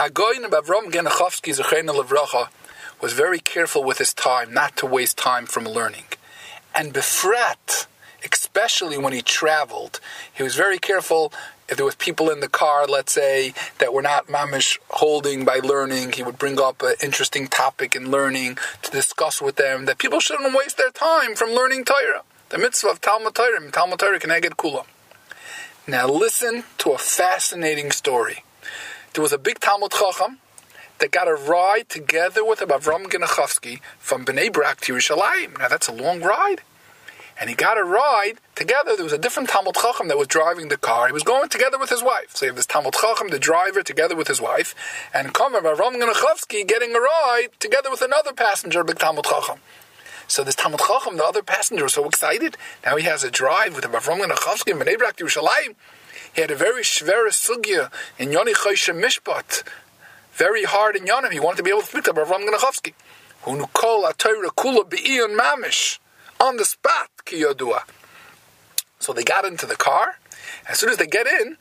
Hagoyin of Avram Genachovsky Zechena Levracha was very careful with his time not to waste time from learning. And Befrat, especially when he traveled, he was very careful if there was people in the car, let's say, that were not mamish holding by learning, he would bring up an interesting topic in learning to discuss with them that people shouldn't waste their time from learning Torah. The mitzvah of Talmud Torah, Talmud Torah Keneged Kula. Now listen to a fascinating story. There was a big Talmud Chacham that got a ride together with Avram Genachovsky from Bnei Brak to Yerushalayim. Now that's a long ride. And he got a ride together. There was a different Talmud Chacham that was driving the car. He was going together with his wife. So you have this Talmud Chacham, the driver, together with his wife, and Kamer Avram Genachovsky getting a ride together with another passenger, big Talmud Chacham. So this Talmud Chacham, the other passenger, was so excited. Now he has a drive with Avram Genachovsky in Bnei Brak to Yerushalayim. He had a very shvera sugya in Yoni Choshen Mishpat, very hard in Yonim. He wanted to be able to speak to Avram Genachovsky. Who knew kol atayra kula be'iyon mamish on the spot kiyodua. So they got into the car. As soon as they get in,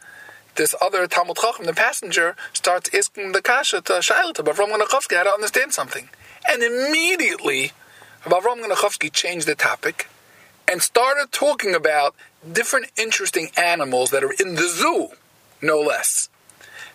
this other Talmud Chacham, the passenger, starts asking the kasha to Shaila to Avram Genachovsky how to understand something. And immediately, Avram Genachovsky changed the topic and started talking about different interesting animals that are in the zoo, no less.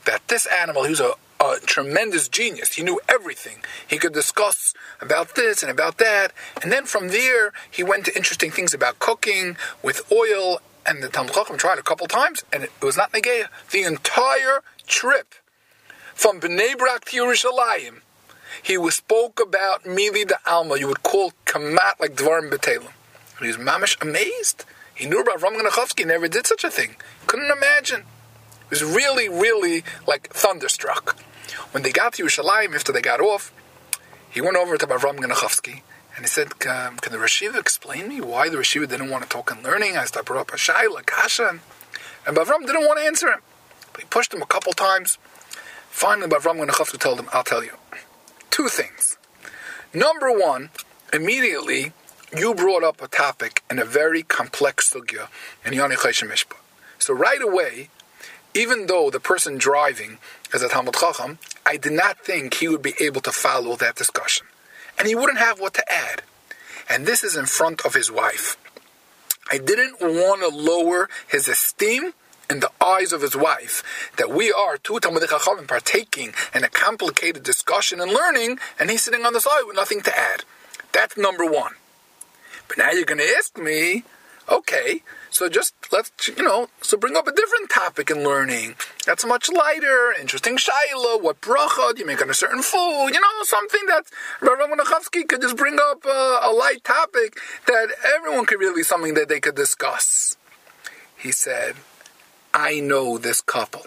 That this animal, he was a, a tremendous genius. He knew everything. He could discuss about this and about that. And then from there, he went to interesting things about cooking with oil. And the Talmud Chacham tried a couple times, and it was not Negeya. The entire trip from Bnei Brak to Yerushalayim, he was spoke about Mili the Alma. You would call Kamat like Dvarim Betelim. He was mamish amazed. He knew about Ram never did such a thing. Couldn't imagine. He was really, really like thunderstruck. When they got to Yerushalayim, after they got off, he went over to Avram Genachovsky and he said, um, Can the Rashiva explain me why the Rashiva didn't want to talk in learning? I started up a Shaila, Kasha. And Avram didn't want to answer him. But he pushed him a couple times. Finally, Avram Genachovsky told him, I'll tell you. Two things. Number one, immediately, you brought up a topic in a very complex sugya in Yoni Mishpa. So right away, even though the person driving is a Talmud Chacham, I did not think he would be able to follow that discussion. And he wouldn't have what to add. And this is in front of his wife. I didn't want to lower his esteem in the eyes of his wife that we are two Talmud Chachamim partaking in a complicated discussion and learning, and he's sitting on the side with nothing to add. That's number one. But now you're going to ask me, okay, so just let's, you know, so bring up a different topic in learning. That's much lighter, interesting shaila, what bracha do you make on a certain food, you know, something that Rav Genachovsky could just bring up a, a light topic that everyone could really, something that they could discuss. He said, I know this couple.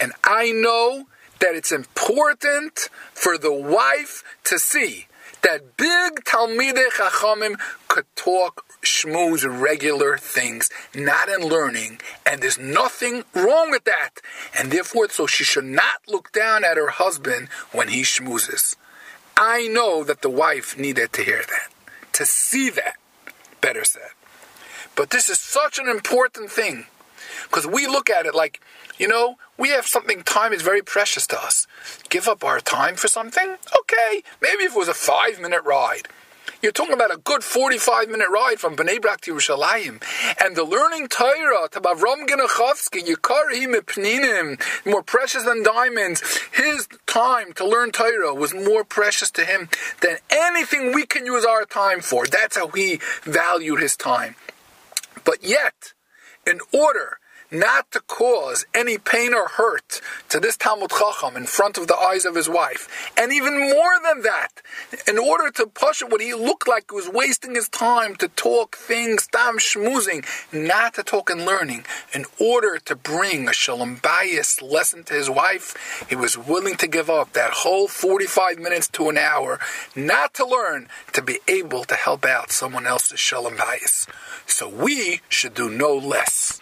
And I know that it's important for the wife to see that big Talmidei Chachamim could talk schmooze regular things, not in learning, and there's nothing wrong with that. And therefore, so she should not look down at her husband when he schmoozes. I know that the wife needed to hear that, to see that, better said. But this is such an important thing because we look at it like, you know, we have something, time is very precious to us. Give up our time for something? Okay, maybe if it was a five minute ride. You're talking about a good 45 minute ride from Bnei Brak to Yerushalayim. And the learning Torah, to Avram Genachovsky, Yikarihim Pninim, more precious than diamonds. His time to learn Torah was more precious to him than anything we can use our time for. That's how he valued his time. But yet, in order not to cause any pain or hurt to this Talmud Chacham in front of the eyes of his wife. And even more than that, in order to push it, what he looked like was wasting his time to talk things, tam schmoozing, not to talk and learning, in order to bring a shalom bayis lesson to his wife, he was willing to give up that whole 45 minutes to an hour, not to learn, to be able to help out someone else's shalom bayis. So we should do no less.